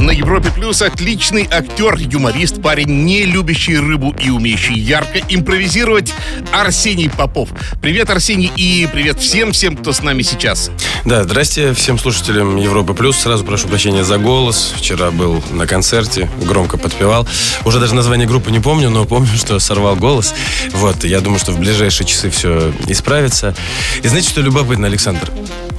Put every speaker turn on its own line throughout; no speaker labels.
На Европе Плюс отличный актер, юморист, парень, не любящий рыбу и умеющий ярко импровизировать Арсений Попов. Привет, Арсений, и привет всем-всем, кто с нами сейчас.
Да, здрасте всем слушателям Европы Плюс. Сразу прошу прощения за голос. Вчера был на концерте, громко подпевал. Уже даже название группы не помню, но помню, что сорвал голос. Вот, я думаю, что в ближайшие часы все исправится. И знаете, что любопытно, Александр?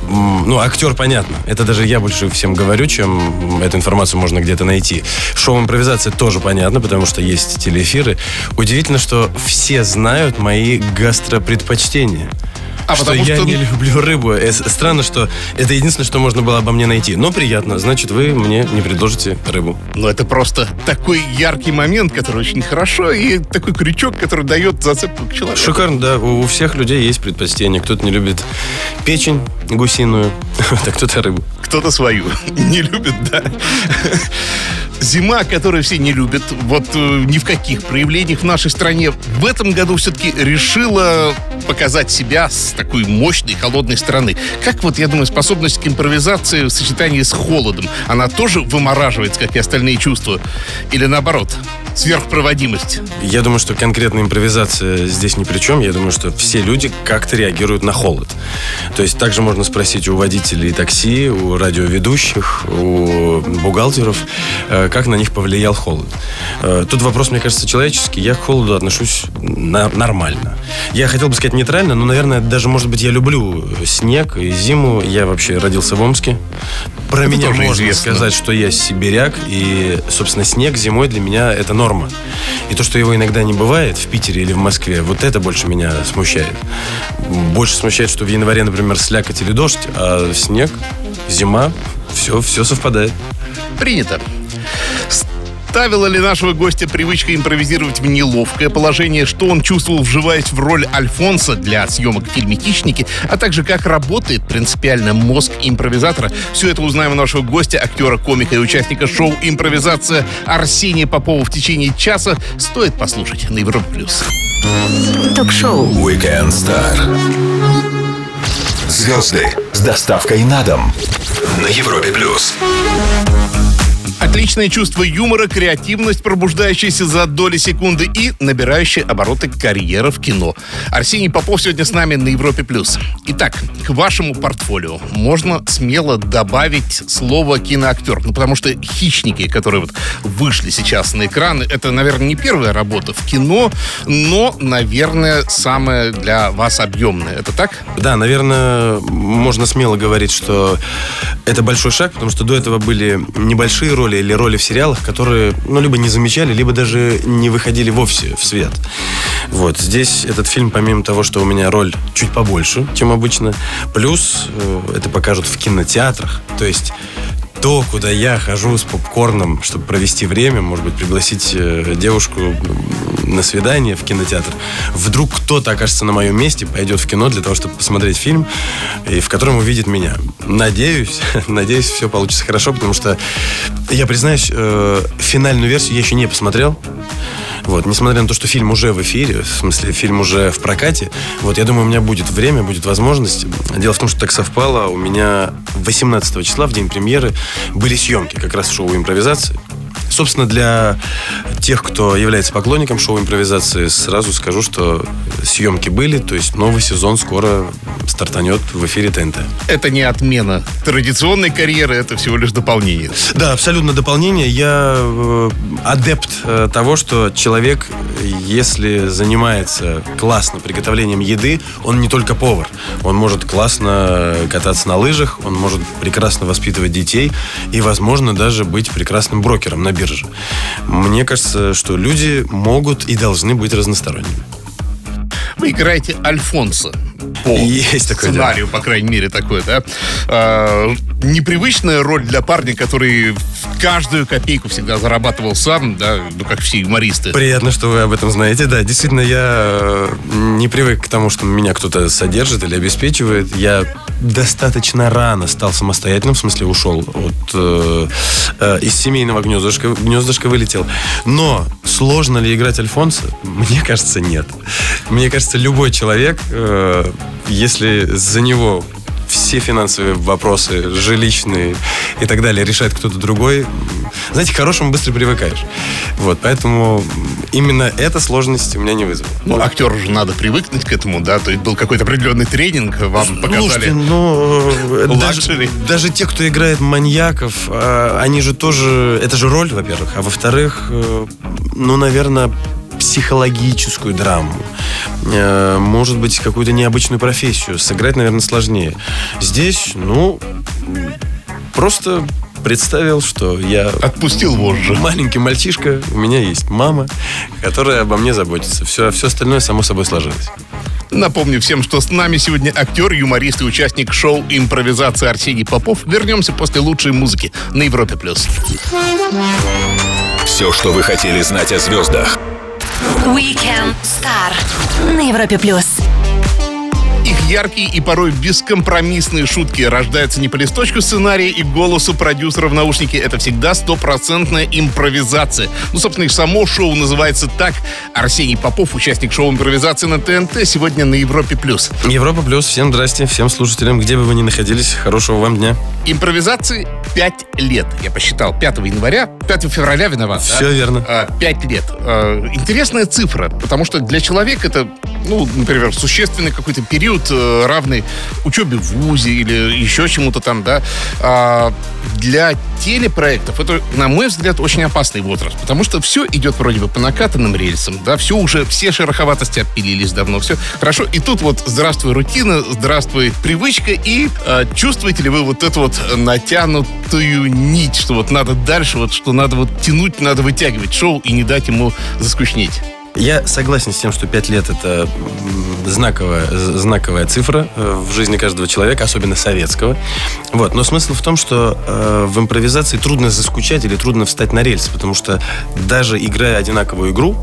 Ну, актер, понятно. Это даже я больше всем говорю, чем эту информацию можно где-то найти. Шоу импровизация тоже понятно, потому что есть телеэфиры. Удивительно, что все знают мои гастропредпочтения.
А
что
потому
я
что-
не люблю рыбу. Странно, что это единственное, что можно было обо мне найти. Но приятно. Значит, вы мне не предложите рыбу.
Но это просто такой яркий момент, который очень хорошо, и такой крючок, который дает зацепку к человеку.
Шикарно, да. У у всех людей есть предпочтение. Кто-то не любит печень гусиную, а кто-то рыбу.
Кто-то свою не любит, да. Зима, которую все не любят, вот э, ни в каких проявлениях в нашей стране, в этом году все-таки решила показать себя с такой мощной, холодной стороны. Как вот, я думаю, способность к импровизации в сочетании с холодом, она тоже вымораживает, как и остальные чувства? Или наоборот, сверхпроводимость?
Я думаю, что конкретная импровизация здесь ни при чем. Я думаю, что все люди как-то реагируют на холод. То есть также можно спросить у водителей такси, у радиоведущих, у бухгалтеров, э, как на них повлиял холод. Э, Тут вопрос, мне кажется, человеческий. Я к холоду отношусь на- нормально. Я хотел бы сказать нейтрально, но, наверное, даже, может быть, я люблю снег и зиму. Я вообще родился в Омске. Про
Это
меня можно
известно.
сказать, что я сибиряк, и, собственно, снег зимой для меня это норма. И то, что его иногда не бывает в Питере или в Москве, вот это больше меня смущает. Больше смущает, что в январе, например, слякоть или дождь, а снег, зима, все, все совпадает.
Принято. Ставила ли нашего гостя привычка импровизировать в неловкое положение, что он чувствовал, вживаясь в роль Альфонса для съемок в фильме «Хищники», а также как работает принципиально мозг импровизатора. Все это узнаем у нашего гостя, актера, комика и участника шоу «Импровизация» Арсения Попова в течение часа. Стоит послушать на Европе+. плюс.
Ток-шоу
Weekend Star. Звезды с доставкой на дом на Европе плюс.
Отличное чувство юмора, креативность, пробуждающаяся за доли секунды и набирающая обороты карьера в кино. Арсений Попов сегодня с нами на Европе+. плюс. Итак, к вашему портфолио можно смело добавить слово киноактер. Ну, потому что «Хищники», которые вот вышли сейчас на экраны, это, наверное, не первая работа в кино, но, наверное, самая для вас объемная. Это так?
Да, наверное, можно смело говорить, что это большой шаг, потому что до этого были небольшие роли или роли в сериалах, которые, ну, либо не замечали, либо даже не выходили вовсе в свет. Вот, здесь этот фильм, помимо того, что у меня роль чуть побольше, чем обычно, плюс э, это покажут в кинотеатрах, то есть то, куда я хожу с попкорном, чтобы провести время, может быть, пригласить э, девушку на свидание в кинотеатр. Вдруг кто-то окажется на моем месте, пойдет в кино для того, чтобы посмотреть фильм, и в котором увидит меня. Надеюсь, надеюсь, все получится хорошо, потому что, я признаюсь, э, финальную версию я еще не посмотрел. Вот, несмотря на то, что фильм уже в эфире, в смысле, фильм уже в прокате, вот, я думаю, у меня будет время, будет возможность. Дело в том, что так совпало, у меня 18 числа, в день премьеры, были съемки как раз шоу импровизации. Собственно, для тех, кто является поклонником шоу импровизации, сразу скажу, что съемки были, то есть новый сезон скоро стартанет в эфире ТНТ.
Это не отмена традиционной карьеры, это всего лишь дополнение.
Да, абсолютно дополнение. Я э, адепт э, того, что человек, если занимается классно приготовлением еды, он не только повар. Он может классно кататься на лыжах, он может прекрасно воспитывать детей и, возможно, даже быть прекрасным брокером на бирже. Мне кажется, что люди могут и должны быть разносторонними.
Вы играете Альфонса. По
Есть такое
сценарию, по крайней мере, такое, да? А, непривычная роль для парня, который каждую копейку всегда зарабатывал сам, да, ну, как все юмористы.
Приятно, что вы об этом знаете. Да, действительно, я э, не привык к тому, что меня кто-то содержит или обеспечивает. Я достаточно рано стал самостоятельным, в смысле ушел от э, э, из семейного гнездышка, гнездышка вылетел. Но сложно ли играть Альфонса? Мне кажется, нет. мне кажется, любой человек, э, если за него все финансовые вопросы, жилищные и так далее решает кто-то другой, знаете, к хорошему быстро привыкаешь. Вот, поэтому именно эта сложность у меня не вызвала.
Ну, актеру же надо привыкнуть к этому, да? То есть был какой-то определенный тренинг, вам показали.
Слушайте, ну, э, даже, даже те, кто играет маньяков, а, они же тоже... Это же роль, во-первых. А во-вторых, э, ну, наверное, психологическую драму. Э, Может быть, какую-то необычную профессию. Сыграть, наверное, сложнее. Здесь, ну, просто представил, что я
Отпустил вожжи.
маленький мальчишка, у меня есть мама, которая обо мне заботится. Все, все остальное само собой сложилось.
Напомню всем, что с нами сегодня актер, юморист и участник шоу «Импровизация» Арсений Попов. Вернемся после лучшей музыки на Европе+. плюс.
Все, что вы хотели знать о звездах.
Weekend Star на Европе плюс.
Их яркие и порой бескомпромиссные шутки рождаются не по листочку сценария и голосу продюсера в наушнике. Это всегда стопроцентная импровизация. Ну, собственно, и само шоу называется так. Арсений Попов, участник шоу «Импровизация» на ТНТ, сегодня на Европе+. плюс.
Европа плюс. Всем здрасте, всем слушателям, где бы вы ни находились. Хорошего вам дня.
Импровизации 5 лет. Я посчитал. 5 января, 5 февраля виноват. да?
Все верно.
А, Пять лет. А, Интересная цифра, потому что для человека это, ну, например, существенный какой-то период, э, равный учебе в ВУЗе или еще чему-то там, да. А Для телепроектов это, на мой взгляд, очень опасный возраст, потому что все идет вроде бы по накатанным рельсам, да, все уже, все шероховатости отпилились давно, все хорошо. И тут вот здравствуй рутина, здравствуй привычка, и э, чувствуете ли вы вот эту вот натянутую нить, что вот надо дальше, вот что надо вот тянуть, надо вытягивать шоу и не дать ему заскучнеть.
Я согласен с тем, что 5 лет это знаковая, знаковая цифра э, в жизни каждого человека, особенно советского. Вот. Но смысл в том, что э, в импровизации трудно заскучать или трудно встать на рельсы, потому что даже играя одинаковую игру,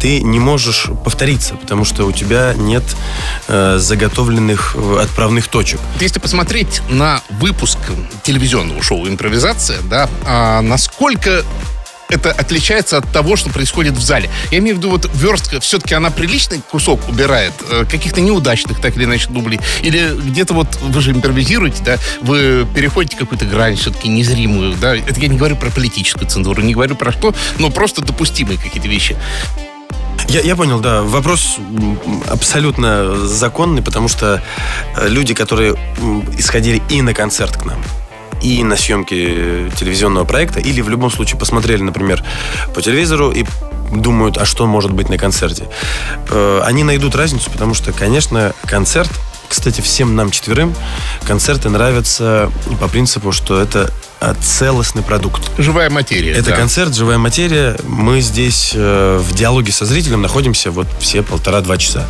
ты не можешь повториться, потому что у тебя нет э, заготовленных э, отправных точек.
Если посмотреть на выпуск телевизионного шоу «Импровизация», да, а насколько это отличается от того, что происходит в зале. Я имею в виду, вот верстка, все-таки она приличный кусок убирает, э, каких-то неудачных, так или иначе, дублей. Или где-то вот вы же импровизируете, да, вы переходите какую-то грань все-таки незримую, да. Это я не говорю про политическую цензуру, не говорю про что, но просто допустимые какие-то вещи.
Я, я понял, да. Вопрос абсолютно законный, потому что э, люди, которые исходили и на концерт к нам, и на съемки телевизионного проекта, или в любом случае посмотрели, например, по телевизору и думают, а что может быть на концерте. Э, Они найдут разницу, потому что, конечно, концерт, кстати, всем нам четверым концерты нравятся по принципу, что это целостный продукт.
Живая материя.
Это
да.
концерт, живая материя. Мы здесь э, в диалоге со зрителем находимся вот все полтора-два часа.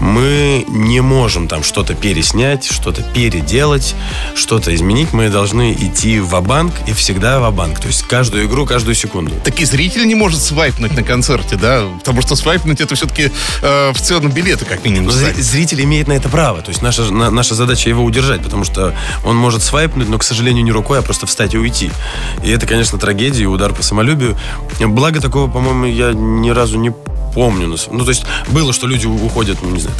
Мы не можем там что-то переснять, что-то переделать, что-то изменить. Мы должны идти в банк и всегда в банк То есть каждую игру, каждую секунду.
Так и зритель не может свайпнуть на концерте, да, потому что свайпнуть это все-таки э, в целом билеты, как минимум.
Зритель имеет на это право. То есть наша, на- наша задача его удержать, потому что он может свайпнуть, но, к сожалению, не рукой, а просто встать и уйти. И это, конечно, трагедия и удар по самолюбию. Благо такого, по-моему, я ни разу не помню. Ну, то есть было, что люди уходят, ну, не знаю,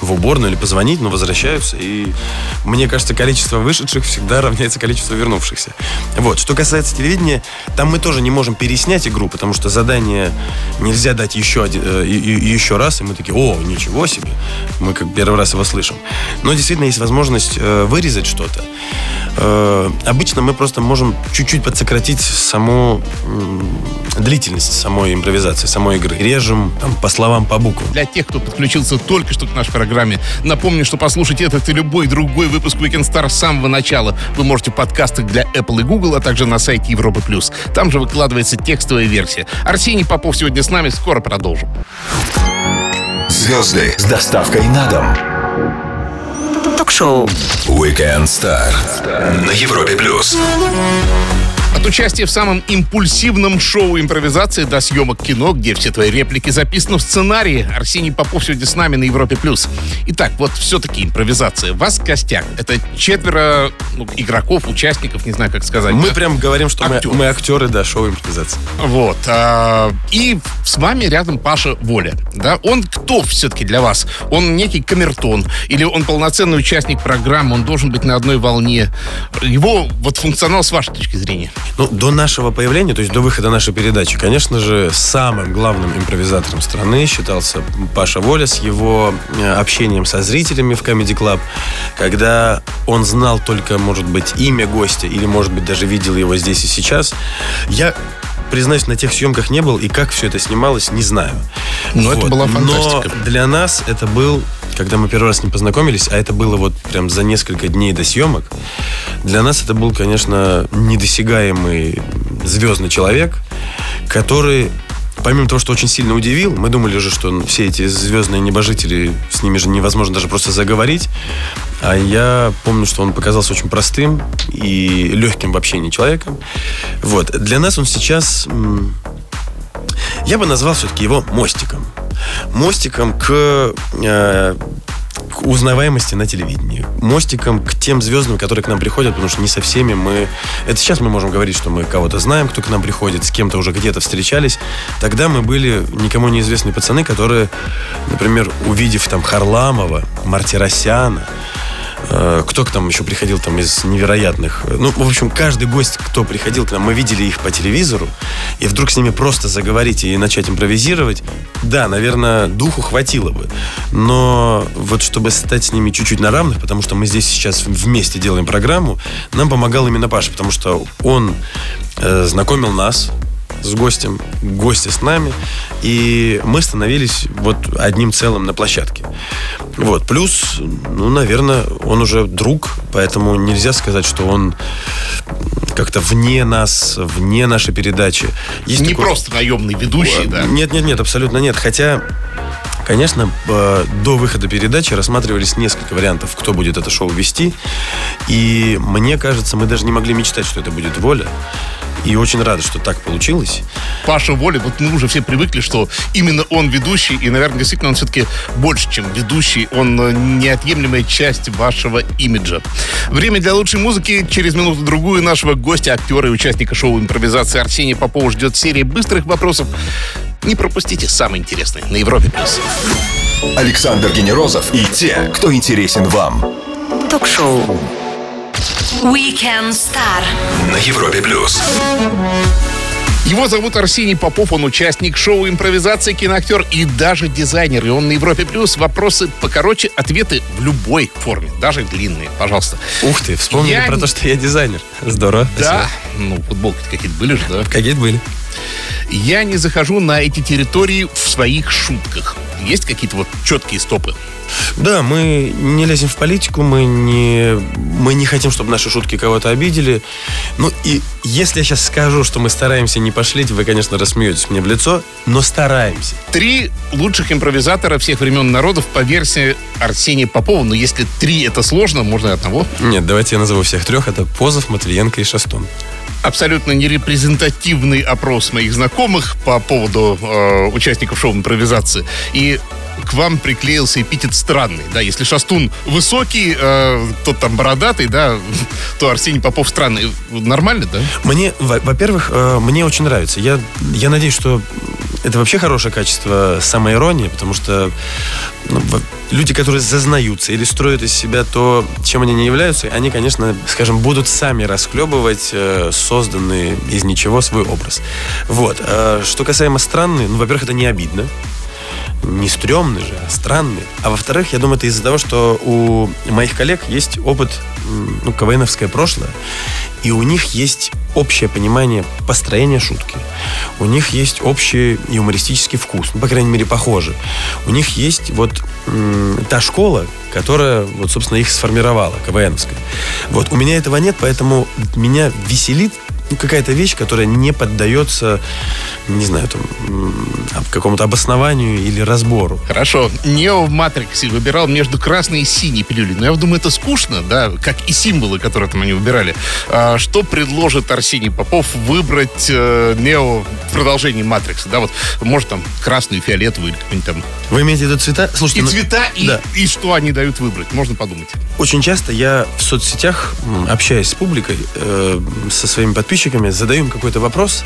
в уборную или позвонить, но возвращаются. И мне кажется, количество вышедших всегда равняется количеству вернувшихся. Вот. Что касается телевидения, там мы тоже не можем переснять игру, потому что задание нельзя дать еще, один, э, еще раз, и мы такие, о, ничего себе, мы как первый раз его слышим. Но действительно есть возможность э, вырезать что-то. Э, обычно мы просто можем чуть-чуть подсократить саму длительность самой импровизации, самой игры. Режем там, по словам, по буквам.
Для тех, кто подключился только что к нашей программе, напомню, что послушать этот и любой другой выпуск Weekend Star с самого начала вы можете в подкастах для Apple и Google, а также на сайте Европы+. плюс. Там же выкладывается текстовая версия. Арсений Попов сегодня с нами, скоро продолжим.
Звезды с доставкой на дом.
Ток-шоу
Weekend Star на Европе плюс.
От участия в самом импульсивном шоу импровизации до съемок кино, где все твои реплики записаны в сценарии, Арсений Попов сегодня с нами на Европе+. плюс. Итак, вот все-таки импровизация. Вас костяк. Это четверо ну, игроков, участников, не знаю, как сказать.
Мы
да?
прям говорим, что мы,
Актеры.
мы актеры, да, шоу импровизации.
Вот. а, и с вами рядом Паша Воля. Да? Он кто все-таки для вас? Он некий камертон? Или он полноценный участник программы? Он должен быть на одной волне? Его вот функционал с вашей точки зрения?
Ну, до нашего появления, то есть до выхода нашей передачи, конечно же, самым главным импровизатором страны считался Паша Воля с его э, общением со зрителями в Comedy Club, когда он знал только, может быть, имя гостя или, может быть, даже видел его здесь и сейчас. Я признаюсь, на тех съемках не был, и как все это снималось, не знаю.
Ну, это была фантастика.
Но для нас это был, когда мы первый раз с ним познакомились, а это было вот прям за несколько дней до съемок, для нас это был, конечно, недосягаемый звездный человек, который Помимо того, что очень сильно удивил, мы думали же, что все эти звездные небожители, с ними же невозможно даже просто заговорить. А я помню, что он показался очень простым и легким в общении человеком. Вот. Для нас он сейчас... Я бы назвал все-таки его мостиком. Мостиком к э, к узнаваемости на телевидении. Мостиком к тем звездам, которые к нам приходят, потому что не со всеми мы... Это сейчас мы можем говорить, что мы кого-то знаем, кто к нам приходит, с кем-то уже где-то встречались. Тогда мы были никому неизвестные пацаны, которые, например, увидев там Харламова, Мартиросяна, кто к нам еще приходил там из невероятных... Ну, в общем, каждый гость, кто приходил к нам, мы видели их по телевизору, и вдруг с ними просто заговорить и начать импровизировать, да, наверное, духу хватило бы. Но вот чтобы стать с ними чуть-чуть на равных, потому что мы здесь сейчас вместе делаем программу, нам помогал именно Паша, потому что он э, знакомил нас с гостем, гости с нами, и мы становились вот одним целым на площадке. Вот. Плюс, ну, наверное, он уже друг, поэтому нельзя сказать, что он как-то вне нас, вне нашей передачи. Есть
Не
такой-
просто наемный ведущий, да?
нет, нет, нет, абсолютно нет. Хотя, конечно, э, до выхода передачи рассматривались несколько вариантов, кто будет это шоу вести. И мне кажется, мы даже не могли мечтать, что это будет воля. И очень рады, что так получилось.
Паша Воля, вот мы уже все привыкли, что именно он ведущий, и, наверное, действительно он все-таки больше, чем ведущий, он э, неотъемлемая часть вашего имиджа. Время для лучшей музыки. Через минуту-другую нашего гостя, актера и участника шоу импровизации Арсения Попова ждет серия быстрых вопросов. Не пропустите самое интересное на Европе+. плюс.
Александр Генерозов и те, кто интересен вам.
Ток-шоу. Weekend Star.
На Европе плюс.
Его зовут Арсений Попов, он участник шоу импровизации, киноактер и даже дизайнер. И он на Европе Плюс. Вопросы покороче, ответы в любой форме, даже длинные. Пожалуйста.
Ух ты, вспомнили
Я
про то, что я дизайнер. Здорово.
Да, ну, футболки какие-то были же, да?
Какие были.
Я не захожу на эти территории в своих шутках. Есть какие-то вот четкие стопы?
Да, мы не лезем в политику, мы не, мы не хотим, чтобы наши шутки кого-то обидели. Ну и если я сейчас скажу, что мы стараемся не пошлить, вы, конечно, рассмеетесь мне в лицо, но стараемся.
Три лучших импровизатора всех времен народов по версии Арсения Попова. Но если три это сложно, можно и одного.
Нет, давайте я назову всех трех. Это Позов, Матвиенко и Шастун.
абсолютно нерепрезентативный опрос моих знакомых по поводу э, участников шоу импровизации. И к вам приклеился эпитет странный, да, если Шастун высокий, э, тот там бородатый, да, то Арсений Попов странный. Нормально, да?
Мне, во- во-первых, э, мне очень нравится. Я, я надеюсь, что это вообще хорошее качество самоиронии, потому что ну, люди, которые зазнаются или строят из себя то, чем они не являются, они, конечно, скажем, будут сами расхлебывать э, созданный из ничего свой образ. Вот. Э, Что касаемо странный, ну, во-первых, это не обидно. Не стрёмный же, а странный. А во-вторых, я думаю, это из-за того, что у моих коллег есть опыт, ну, КВНовское прошлое, и у них есть общее понимание построения шутки. У них есть общий юмористический вкус, ну, по крайней мере, похожий. У них есть вот та школа, которая, вот, собственно, их сформировала, КВНовская. Вот, у меня этого нет, поэтому меня веселит ну, какая-то вещь, которая не поддается, не знаю, там, какому-то обоснованию или разбору.
Хорошо. Нео в Матриксе выбирал между красной и синей пилюлей. Но я думаю, это скучно, да, как и символы, которые там они выбирали. А что предложит Арсений Попов выбрать э, Нео в продолжении Матрикса? Да, вот, может, там, красную, фиолетовую или какой-нибудь там...
Вы имеете в виду цвета?
Слушайте, и ну, цвета, и, да. и что они дают выбрать, можно подумать.
Очень часто я в соцсетях, общаясь с публикой, э, со своими подписчиками, задаю им какой-то вопрос,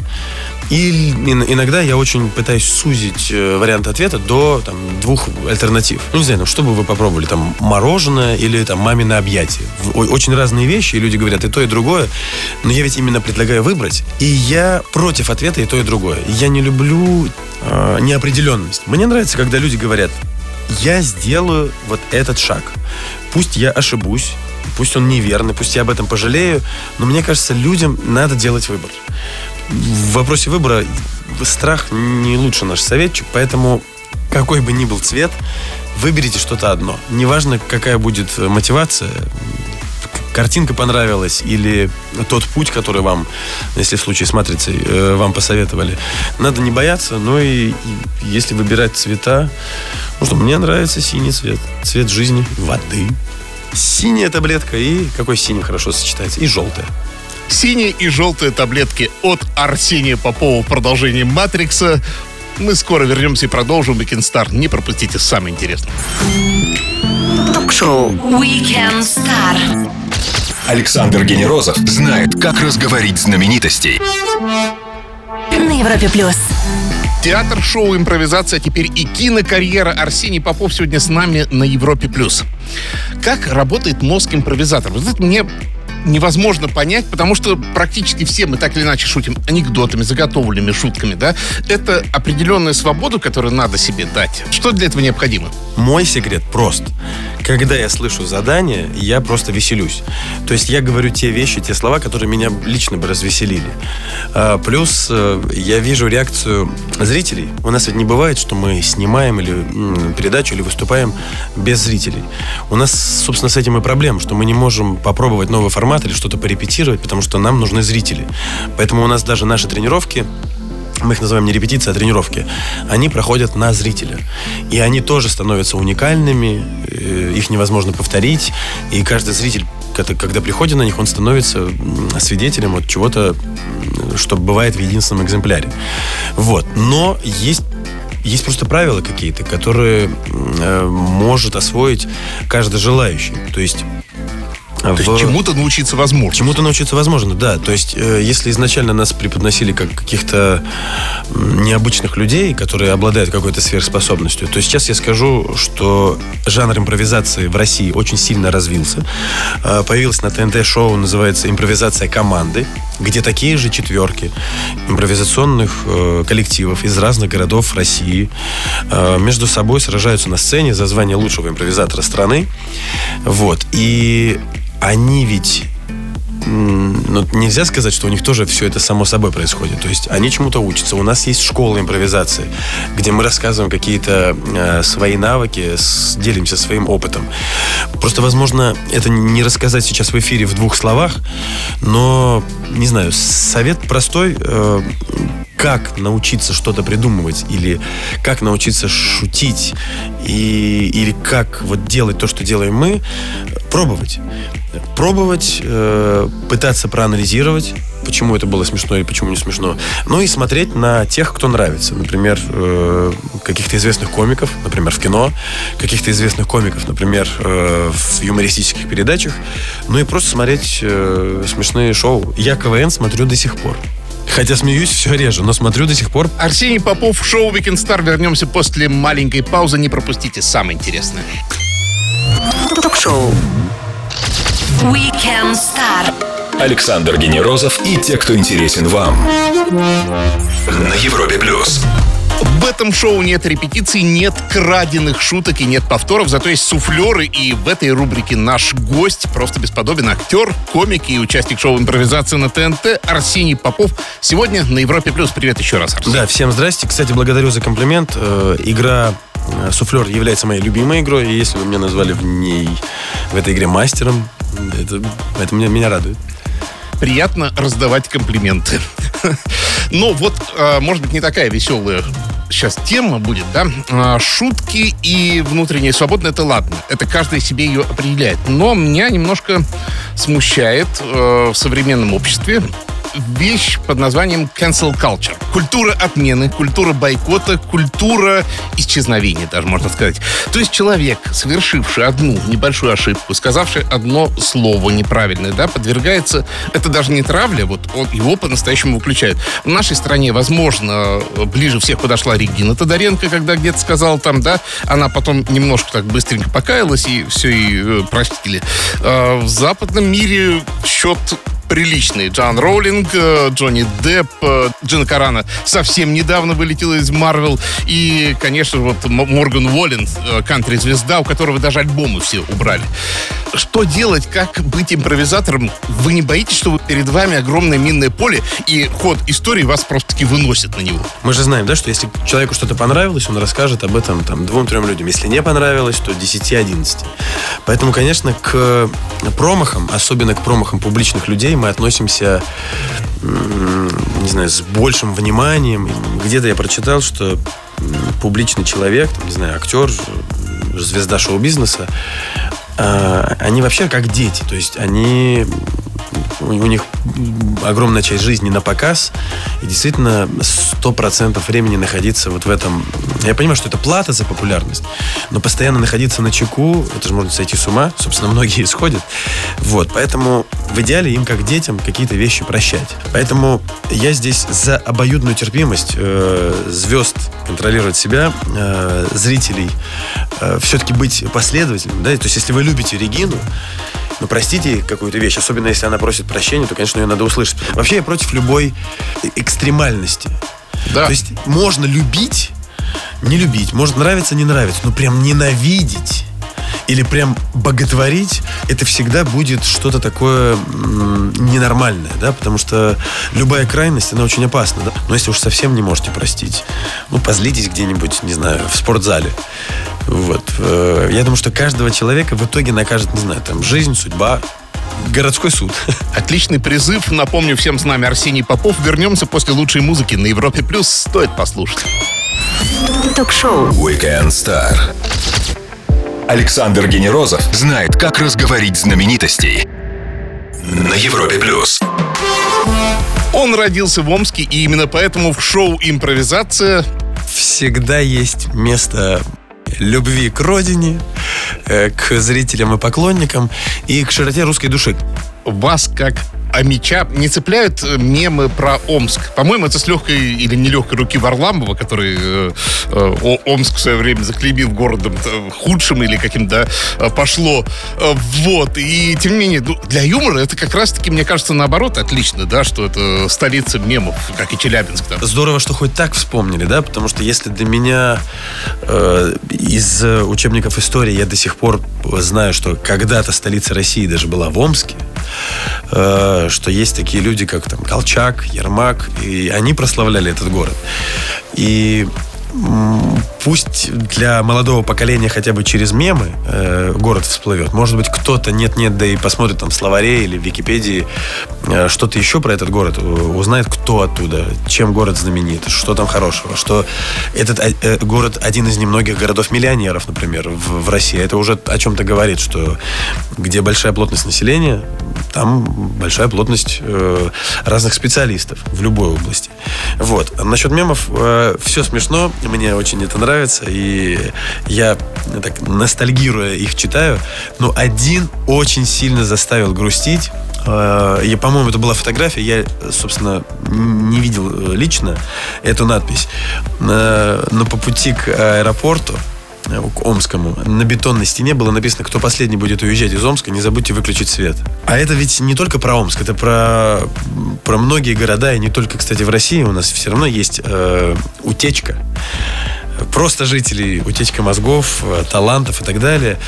и иногда я очень пытаюсь сузить э, вариант ответа до там, двух альтернатив. Ну, не знаю, ну, что бы вы попробовали, там, мороженое или там мамино объятие. Очень разные вещи, и люди говорят и то, и другое, но я ведь именно предлагаю выбрать, и я против ответа и то, и другое. Я не люблю э, неопределенность. Мне нравится, когда люди говорят, я сделаю вот этот шаг. Пусть я ошибусь, пусть он неверный, пусть я об этом пожалею, но мне кажется, людям надо делать выбор в вопросе выбора страх не лучше наш советчик, поэтому какой бы ни был цвет, выберите что-то одно. Неважно, какая будет мотивация, картинка понравилась или тот путь, который вам, если в случае с матрицей, э, вам посоветовали. Надо не бояться, но и, если выбирать цвета, ну что, мне нравится синий цвет, цвет жизни, воды. Синяя таблетка и какой синий хорошо сочетается, и желтая.
Синие и желтые таблетки от Арсения Попова в продолжении «Матрикса». Мы скоро вернемся и продолжим Weekend Star. Не пропустите самое интересное.
Ток-шоу Weekend Star.
Александр Генерозов знает, как разговорить знаменитостей.
На Европе Плюс.
Театр, шоу, импровизация, теперь и кинокарьера. Арсений Попов сегодня с нами на Европе+. плюс. Как работает мозг импровизатора? Вы знаете, мне невозможно понять, потому что практически все мы так или иначе шутим анекдотами, заготовленными шутками, да? Это определенная свобода, которую надо себе дать. Что для этого необходимо?
Мой секрет прост. Когда я слышу задание, я просто веселюсь. То есть я говорю те вещи, те слова, которые меня лично бы развеселили. А, плюс э, я вижу реакцию зрителей. У нас ведь не бывает, что мы снимаем или передачу, или выступаем без зрителей. У нас, собственно, с этим и проблема, что мы не можем попробовать новый формат или что-то порепетировать, потому что нам нужны зрители. Поэтому у нас даже наши тренировки мы их называем не репетиции, а тренировки, они проходят на зрителя. И они тоже становятся уникальными, э, их невозможно повторить, и каждый зритель когда приходит на них, он становится свидетелем вот чего-то, что бывает в единственном экземпляре. Вот. Но есть есть просто правила какие-то, которые э, может освоить каждый желающий. То есть
то в... есть чему-то научиться возможно.
Чему-то научиться возможно, да. То есть, э, если изначально нас преподносили как каких-то необычных людей, которые обладают какой-то сверхспособностью, то сейчас я скажу, что жанр импровизации в России очень сильно развился. Э, появилось на ТНТ шоу, называется «Импровизация команды», где такие же четверки импровизационных э, коллективов из разных городов России между собой сражаются на сцене за звание лучшего импровизатора страны. Вот. И они ведь ну, нельзя сказать, что у них тоже все это само собой происходит. То есть они чему-то учатся. У нас есть школа импровизации, где мы рассказываем какие-то э, свои навыки, с, делимся своим опытом. Просто, возможно, это не рассказать сейчас в эфире в двух словах, но, не знаю, совет простой. Э, как научиться что-то придумывать, или как научиться шутить, и, или как вот делать то, что делаем мы, пробовать. Пробовать, э, пытаться проанализировать, почему это было смешно или почему не смешно. Ну и смотреть на тех, кто нравится. Например, э, каких-то известных комиков, например, в кино, каких-то известных комиков, например, э, в юмористических передачах. Ну и просто смотреть э, смешные шоу. Я КВН смотрю до сих пор. Хотя смеюсь все реже, но смотрю до сих пор.
Арсений Попов, шоу Weekend Star. Вернемся после маленькой паузы. Не пропустите самое интересное.
Ток-шоу. Weekend Star.
Александр Генерозов и те, кто интересен вам. На Европе плюс.
В этом шоу нет репетиций, нет краденных шуток и нет повторов, зато есть суфлеры. И в этой рубрике наш гость просто бесподобен актер, комик и участник шоу импровизации на ТНТ Арсений Попов. Сегодня на Европе Плюс. Привет еще раз,
Арсений. Да, всем здрасте. Кстати, благодарю за комплимент. Э, игра э, Суфлер является моей любимой игрой, и если вы меня назвали в ней, в этой игре мастером, это, это меня, меня радует.
приятно раздавать комплименты. Но вот, а, может быть, не такая веселая сейчас тема будет, да? А, шутки и внутренняя свобода, это ладно. Это каждый себе ее определяет. Но меня немножко смущает э, в современном обществе вещь под названием cancel culture. Культура отмены, культура бойкота, культура исчезновения, даже можно сказать. То есть человек, совершивший одну небольшую ошибку, сказавший одно слово неправильное, да, подвергается, это даже не травля, вот он, его по-настоящему выключают. В нашей стране, возможно, ближе всех подошла Регина Тодоренко, когда где-то сказала там, да, она потом немножко так быстренько покаялась и все и э, простили. А в западном мире счет приличные. Джон Роулинг, э, Джонни Депп, э, Джина Карана совсем недавно вылетела из Марвел. И, конечно, вот Морган Уоллен, э, кантри-звезда, у которого даже альбомы все убрали. Что делать, как быть импровизатором? Вы не боитесь, что перед вами огромное минное поле, и ход истории вас просто-таки выносит на него?
Мы же знаем, да, что если человеку что-то понравилось, он расскажет об этом там двум-трем людям. Если не понравилось, то 10-11. Поэтому, конечно, к промахам, особенно к промахам публичных людей, мы относимся, не знаю, с большим вниманием. Где-то я прочитал, что публичный человек, не знаю, актер, звезда шоу-бизнеса, а, они вообще как дети. То есть они у них огромная часть жизни на показ, и действительно сто процентов времени находиться вот в этом... Я понимаю, что это плата за популярность, но постоянно находиться на чеку, это же можно сойти с ума, собственно, многие исходят. Вот, поэтому в идеале им, как детям, какие-то вещи прощать. Поэтому я здесь за обоюдную терпимость э, звезд контролировать себя, э, зрителей, э, все-таки быть последовательным, да, то есть если вы любите Регину, ну, простите какую-то вещь, особенно если она просит прощения, то, конечно, ее надо услышать. Вообще, я против любой экстремальности. Да. То есть можно любить, не любить, может нравиться, не нравиться, но прям ненавидеть или прям боготворить, это всегда будет что-то такое ненормальное, да, потому что любая крайность, она очень опасна, да. Но если уж совсем не можете простить, ну, позлитесь где-нибудь, не знаю, в спортзале. Вот. Э, я думаю, что каждого человека в итоге накажет, не знаю, там, жизнь, судьба, городской суд.
Отличный призыв. Напомню, всем с нами Арсений Попов. Вернемся после лучшей музыки на Европе+. плюс. Стоит послушать.
Ток-шоу
Weekend Star. Александр Генерозов знает, как разговорить знаменитостей на Европе+. плюс.
Он родился в Омске, и именно поэтому в шоу «Импровизация»
всегда есть место любви к родине, э, к зрителям и поклонникам и к широте русской души.
Вас как а меча не цепляют э, мемы про Омск. По-моему, это с легкой или нелегкой руки Варламова, который э, э, Омск в свое время заклеймил городом э, худшим или каким-то э, пошло. Вот. И тем не менее, ну, для юмора это как раз-таки, мне кажется, наоборот, отлично, да, что это столица мемов, как и Челябинск. Там.
Здорово, что хоть так вспомнили, да, потому что если для меня э, из учебников истории я до сих пор знаю, что когда-то столица России даже была в Омске, э, что есть такие люди, как там Колчак, Ермак, и они прославляли этот город. И пусть для молодого поколения хотя бы через мемы э, город всплывет. Может быть, кто-то нет-нет, да и посмотрит там в словаре или в Википедии э, что-то еще про этот город, узнает, кто оттуда, чем город знаменит, что там хорошего, что этот э, э город один из немногих городов-миллионеров, например, в, в России. Это уже о чем-то говорит, что где большая плотность населения, там большая плотность э, разных специалистов в любой области. Вот. Насчет мемов э, все смешно, мне очень это нравится, и я так ностальгируя их читаю, но один очень сильно заставил грустить. Э, я, по-моему, это была фотография, я, собственно, не видел лично эту надпись. Э, но по пути к аэропорту к Омскому, на бетонной стене было написано, кто последний будет уезжать из Омска, не забудьте выключить свет. А это ведь не только про Омск, это про, про многие города, и не только, кстати, в России у нас все равно есть э, утечка просто жителей, утечка мозгов, э, талантов и так далее.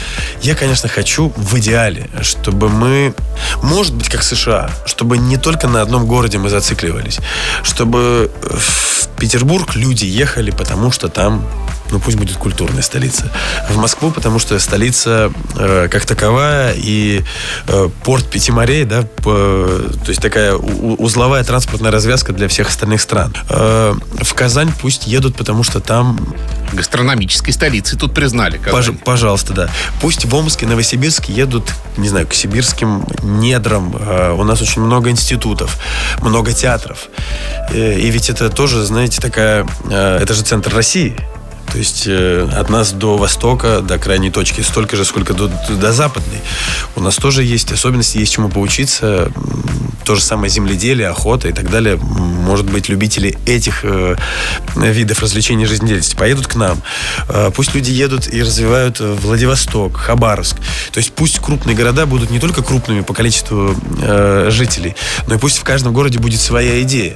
Я, конечно, хочу в идеале, чтобы мы, может быть, как США, чтобы не только на одном городе мы зацикливались, чтобы в Петербург люди ехали, потому что там ну пусть будет культурная столица. В Москву, потому что столица э, как таковая и э, порт Пяти морей, да, по, то есть такая узловая транспортная развязка для всех остальных стран. Э, в Казань пусть едут, потому что там
гастрономической столицы тут признали.
Пож, пожалуйста, да. Пусть в Омск и Новосибирск едут, не знаю, к сибирским недрам. Э, у нас очень много институтов, много театров. Э, и ведь это тоже, знаете, такая... Э, это же центр России. То есть э, от нас до востока, до крайней точки столько же, сколько до, до западной. У нас тоже есть особенности, есть чему поучиться. То же самое земледелие, охота и так далее. Может быть, любители этих э, видов развлечений жизнедеятельности поедут к нам. Э, пусть люди едут и развивают Владивосток, Хабаровск. То есть пусть крупные города будут не только крупными по количеству э, жителей, но и пусть в каждом городе будет своя идея.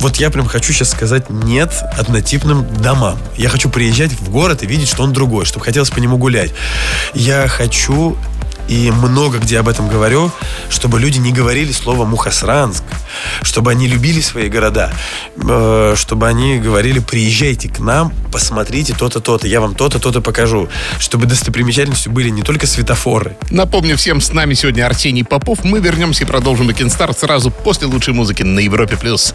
Вот я прям хочу сейчас сказать нет однотипным домам. Я хочу приехать приезжать в город и видеть, что он другой, чтобы хотелось по нему гулять. Я хочу и много где об этом говорю, чтобы люди не говорили слово Мухасранск, чтобы они любили свои города, э, чтобы они говорили, приезжайте к нам, посмотрите то-то, то-то, я вам то-то, то-то покажу, чтобы достопримечательностью были не только светофоры.
Напомню всем, с нами сегодня Арсений Попов. Мы вернемся и продолжим Weekend сразу после лучшей музыки на Европе+. плюс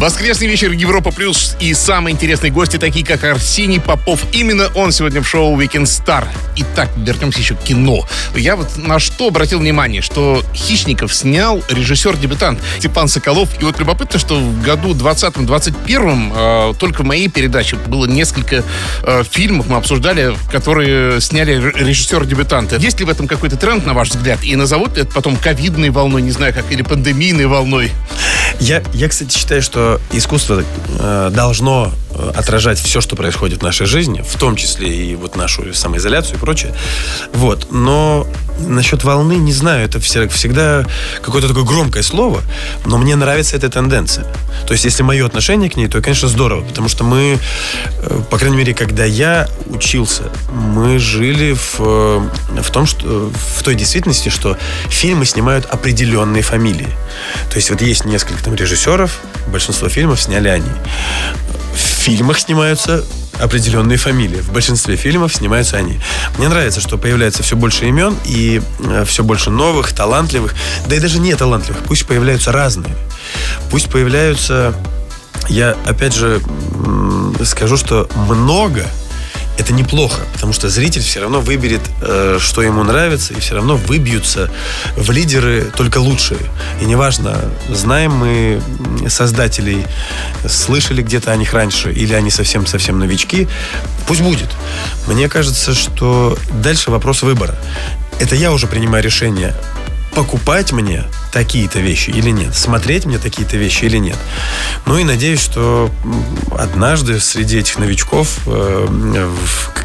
Воскресный вечер Европа Плюс и самые интересные гости, такие как Арсений Попов. Именно он сегодня в шоу Weekend Star. Итак, вернемся еще к кино. Я вот на что обратил внимание, что «Хищников» снял режиссер-дебютант Степан Соколов. И вот любопытно, что в году 20-21 э, только в моей передаче было несколько э, фильмов, мы обсуждали, которые сняли режиссер-дебютанты. Есть ли в этом какой-то тренд, на ваш взгляд? И назовут ли это потом ковидной волной, не знаю как, или пандемийной волной?
Я, я кстати, считаю, что искусство э, должно отражать все, что происходит в нашей жизни, в том числе и вот нашу самоизоляцию и прочее. Вот. Но насчет волны не знаю, это всегда какое-то такое громкое слово, но мне нравится эта тенденция. То есть, если мое отношение к ней, то, конечно, здорово, потому что мы, э, по крайней мере, когда я учился, мы жили в, в том, что в той действительности, что фильмы снимают определенные фамилии. То есть, вот есть несколько там режиссеров, большинство фильмов сняли они. Фильмах снимаются определенные фамилии. В большинстве фильмов снимаются они. Мне нравится, что появляется все больше имен и э, все больше новых, талантливых, да и даже не талантливых. Пусть появляются разные. Пусть появляются... Я, опять же, скажу, что много это неплохо, потому что зритель все равно выберет, э, что ему нравится, и все равно выбьются в лидеры только лучшие. И неважно, знаем мы создателей, слышали где-то о них раньше, или они совсем-совсем новички, пусть будет. Мне кажется, что дальше вопрос выбора. Это я уже принимаю решение, покупать мне такие-то вещи или нет, смотреть мне такие-то вещи или нет. Ну и надеюсь, что однажды среди этих новичков э,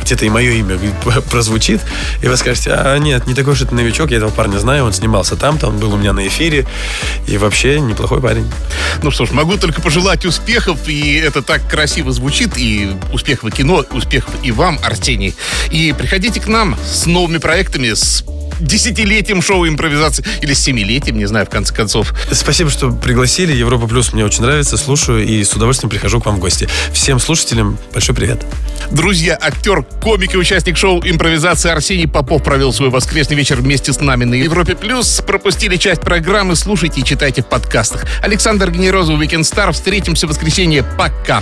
где-то и мое имя прозвучит, и вы скажете, а нет, не такой уж это новичок, я этого парня знаю, он снимался там, там был у меня на эфире, и вообще неплохой парень.
Ну что ж, могу только пожелать успехов, и это так красиво звучит, и успехов в кино, успехов и вам, Арсений. И приходите к нам с новыми проектами, с десятилетием шоу импровизации или семилетием, не знаю, в конце концов.
Спасибо, что пригласили. Европа Плюс мне очень нравится, слушаю и с удовольствием прихожу к вам в гости. Всем слушателям большой привет.
Друзья, актер, комик и участник шоу импровизации Арсений Попов провел свой воскресный вечер вместе с нами на Европе Плюс. Пропустили часть программы, слушайте и читайте в подкастах. Александр Генерозов, Weekend Star. Встретимся в воскресенье. Пока.